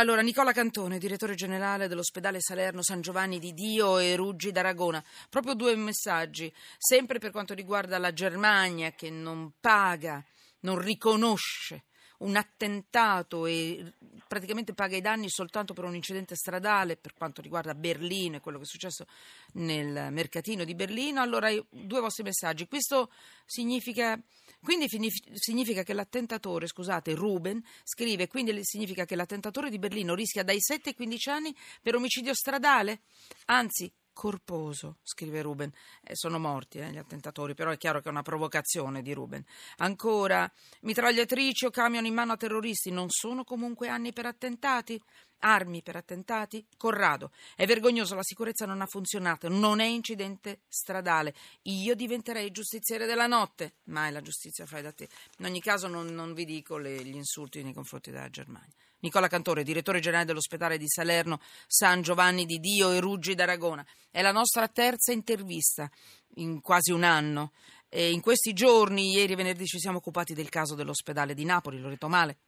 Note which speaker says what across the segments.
Speaker 1: Allora, Nicola Cantone, direttore generale dell'ospedale Salerno San Giovanni di Dio e Ruggi d'Aragona. Proprio due messaggi, sempre per quanto riguarda la Germania che non paga, non riconosce un attentato e praticamente paga i danni soltanto per un incidente stradale per quanto riguarda Berlino e quello che è successo nel mercatino di Berlino. Allora, due vostri messaggi. Questo significa, quindi significa che l'attentatore, scusate, Ruben, scrive, quindi significa che l'attentatore di Berlino rischia dai 7 ai 15 anni per omicidio stradale? Anzi, corposo, scrive Ruben. Eh, sono morti eh, gli attentatori, però è chiaro che è una provocazione di Ruben. Ancora, mitragliatrici o camion in mano a terroristi non sono comunque anni per attentati? Armi per attentati? Corrado, è vergognoso, la sicurezza non ha funzionato, non è incidente stradale. Io diventerei giustiziere della notte. Mai la giustizia fai da te. In ogni caso non, non vi dico le, gli insulti nei confronti della Germania. Nicola Cantore, direttore generale dell'ospedale di Salerno San Giovanni di Dio e Ruggi d'Aragona. È la nostra terza intervista in quasi un anno. E in questi giorni, ieri e venerdì, ci siamo occupati del caso dell'ospedale di Napoli, l'ho detto male?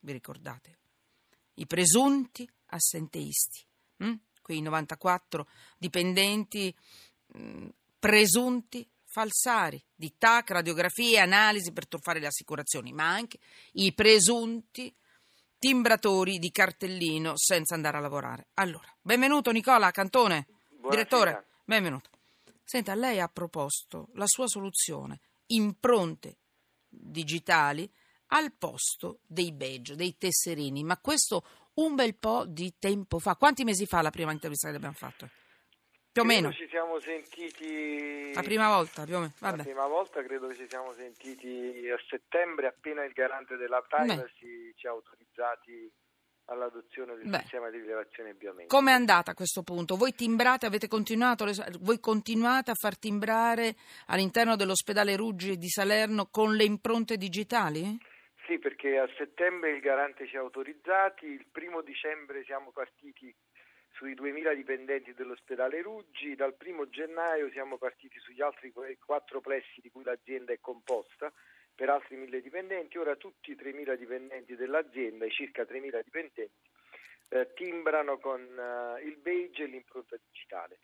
Speaker 1: Vi ricordate? I presunti assenteisti, hm? quei 94 dipendenti mh, mm, presunti falsari di TAC, radiografie, analisi per truffare le assicurazioni, ma anche i presunti timbratori di cartellino senza andare a lavorare. Allora, benvenuto Nicola Cantone,
Speaker 2: Buonasera.
Speaker 1: direttore, benvenuto. Senta, lei ha proposto la sua soluzione, impronte digitali al posto dei badge, dei tesserini, ma questo un bel po' di tempo fa. Quanti mesi fa la prima intervista che abbiamo fatto? Più o meno.
Speaker 2: ci siamo sentiti...
Speaker 1: La prima volta, più o meno.
Speaker 2: Vabbè. La prima volta credo che ci siamo sentiti a settembre, appena il garante della privacy Beh. ci ha autorizzati all'adozione del Beh. sistema di rilevazione biometrica.
Speaker 1: Come è andata a questo punto? Voi timbrate, avete continuato, voi continuate a far timbrare all'interno dell'ospedale Ruggi di Salerno con le impronte digitali?
Speaker 2: Sì, perché a settembre il garante ci ha autorizzati, il primo dicembre siamo partiti sui 2.000 dipendenti dell'ospedale Ruggi, dal 1 gennaio siamo partiti sugli altri quattro plessi di cui l'azienda è composta per altri 1.000 dipendenti, ora tutti i 3.000 dipendenti dell'azienda, i circa 3.000 dipendenti, eh, timbrano con eh, il badge e l'impronta digitale.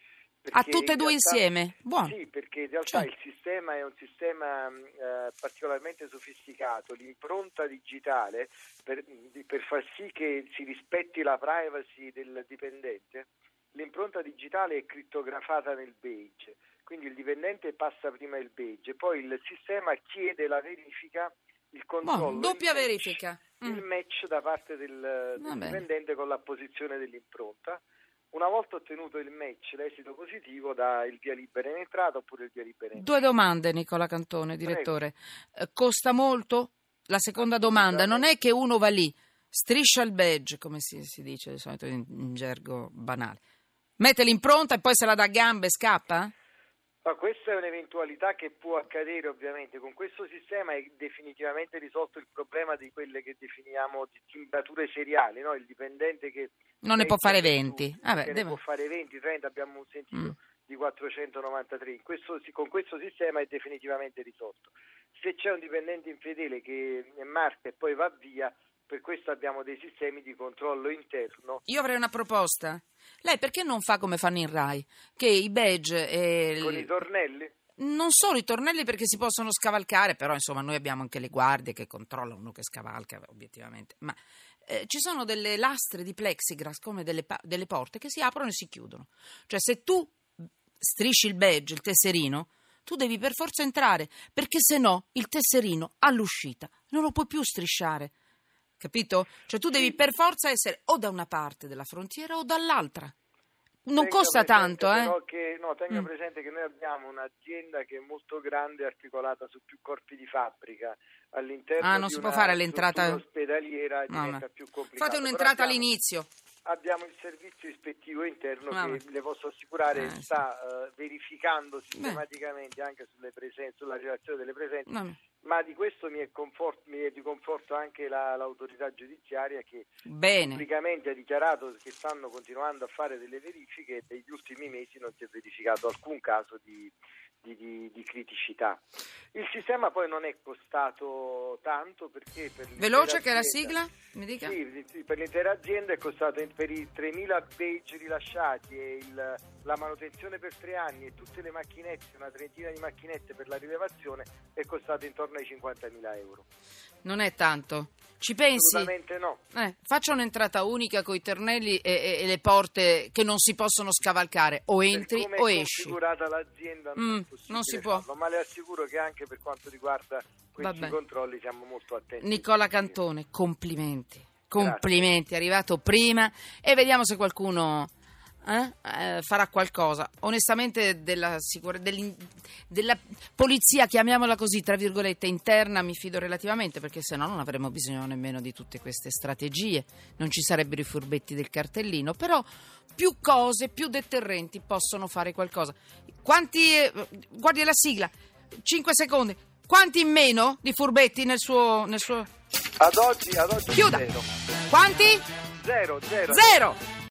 Speaker 1: A tutte e due realtà, insieme?
Speaker 2: Buono. Sì, perché in realtà cioè. il sistema è un sistema eh, particolarmente sofisticato. L'impronta digitale, per, per, far sì che si rispetti la privacy del dipendente, l'impronta digitale è crittografata nel badge. Quindi il dipendente passa prima il badge, poi il sistema chiede la verifica, il controllo.
Speaker 1: Buono, doppia il verifica.
Speaker 2: Match, mm. Il match da parte del, del dipendente con la posizione dell'impronta una volta ottenuto il match, l'esito positivo, dà il via libera in entrata oppure il via libera in entrata.
Speaker 1: Due domande, Nicola Cantone, direttore. Prego. Eh, costa molto? La seconda domanda, non è che uno va lì, striscia il badge, come si, si dice di solito in, in gergo banale, mette l'impronta e poi se la dà a gambe e scappa?
Speaker 2: Ma questa è un'eventualità che può accadere ovviamente. Con questo sistema è definitivamente risolto il problema di quelle che definiamo di timbrature seriali, no? il dipendente che...
Speaker 1: Non ne può fare 20.
Speaker 2: Ah beh, deve... ne può fare 20, 30, abbiamo sentito mm. di 493. Questo, con questo sistema è definitivamente risolto. Se c'è un dipendente infedele che marca e poi va via, per questo abbiamo dei sistemi di controllo interno.
Speaker 1: Io avrei una proposta. Lei perché non fa come fanno in RAI? Che i badge e...
Speaker 2: Con i tornelli?
Speaker 1: Non solo i tornelli perché si possono scavalcare, però insomma noi abbiamo anche le guardie che controllano uno che scavalca obiettivamente. Ma eh, ci sono delle lastre di plexiglass come delle, delle porte che si aprono e si chiudono. Cioè se tu strisci il badge, il tesserino, tu devi per forza entrare, perché se no il tesserino all'uscita non lo puoi più strisciare capito? Cioè tu devi per forza essere o da una parte della frontiera o dall'altra. Non
Speaker 2: tenga
Speaker 1: costa tanto, eh?
Speaker 2: Che, no, tenga mm. presente che noi abbiamo un'azienda che è molto grande, articolata su più corpi di fabbrica. All'interno
Speaker 1: ah, non si può fare l'entrata
Speaker 2: ospedaliera no, diventa più complicato.
Speaker 1: Fate un'entrata abbiamo, all'inizio.
Speaker 2: Abbiamo il servizio ispettivo interno no, che le posso assicurare eh, sta sì. uh, verificando sistematicamente Beh. anche sulle presenze, sulla relazione delle presenze no ma di questo mi è, confort, mi è di conforto anche la, l'autorità giudiziaria che
Speaker 1: Bene.
Speaker 2: pubblicamente ha dichiarato che stanno continuando a fare delle verifiche e negli ultimi mesi non si è verificato alcun caso di, di, di, di, criticità. Il sistema poi non è costato tanto perché per
Speaker 1: Veloce che è la sigla? Mi dica?
Speaker 2: Sì, per l'intera azienda è costato per i 3.000 badge rilasciati e il, la manutenzione per tre anni e tutte le macchinette, una trentina di macchinette per la rilevazione è costato intorno ai 50.000 euro.
Speaker 1: Non è tanto. Ci pensi?
Speaker 2: Assolutamente no.
Speaker 1: Eh, faccia un'entrata unica con i ternelli e, e, e, le porte che non si possono scavalcare, o entri o esci.
Speaker 2: configurata l'azienda non,
Speaker 1: mm, non si può.
Speaker 2: Farlo, ma le assicuro che anche per quanto riguarda questi Vabbè. controlli siamo molto attenti.
Speaker 1: Nicola Cantone, complimenti. Complimenti, è arrivato prima e vediamo se qualcuno eh? Eh, farà qualcosa. Onestamente della, sicur- della, polizia, chiamiamola così, tra virgolette, interna mi fido relativamente perché se no non avremmo bisogno nemmeno di tutte queste strategie, non ci sarebbero i furbetti del cartellino, però più cose, più deterrenti possono fare qualcosa. Quanti, eh, guardi la sigla, 5 secondi, quanti in meno di furbetti nel suo... Nel suo...
Speaker 2: Ad oggi, ad oggi
Speaker 1: Chiuda.
Speaker 2: zero.
Speaker 1: Quanti?
Speaker 2: Zero, zero.
Speaker 1: Zero.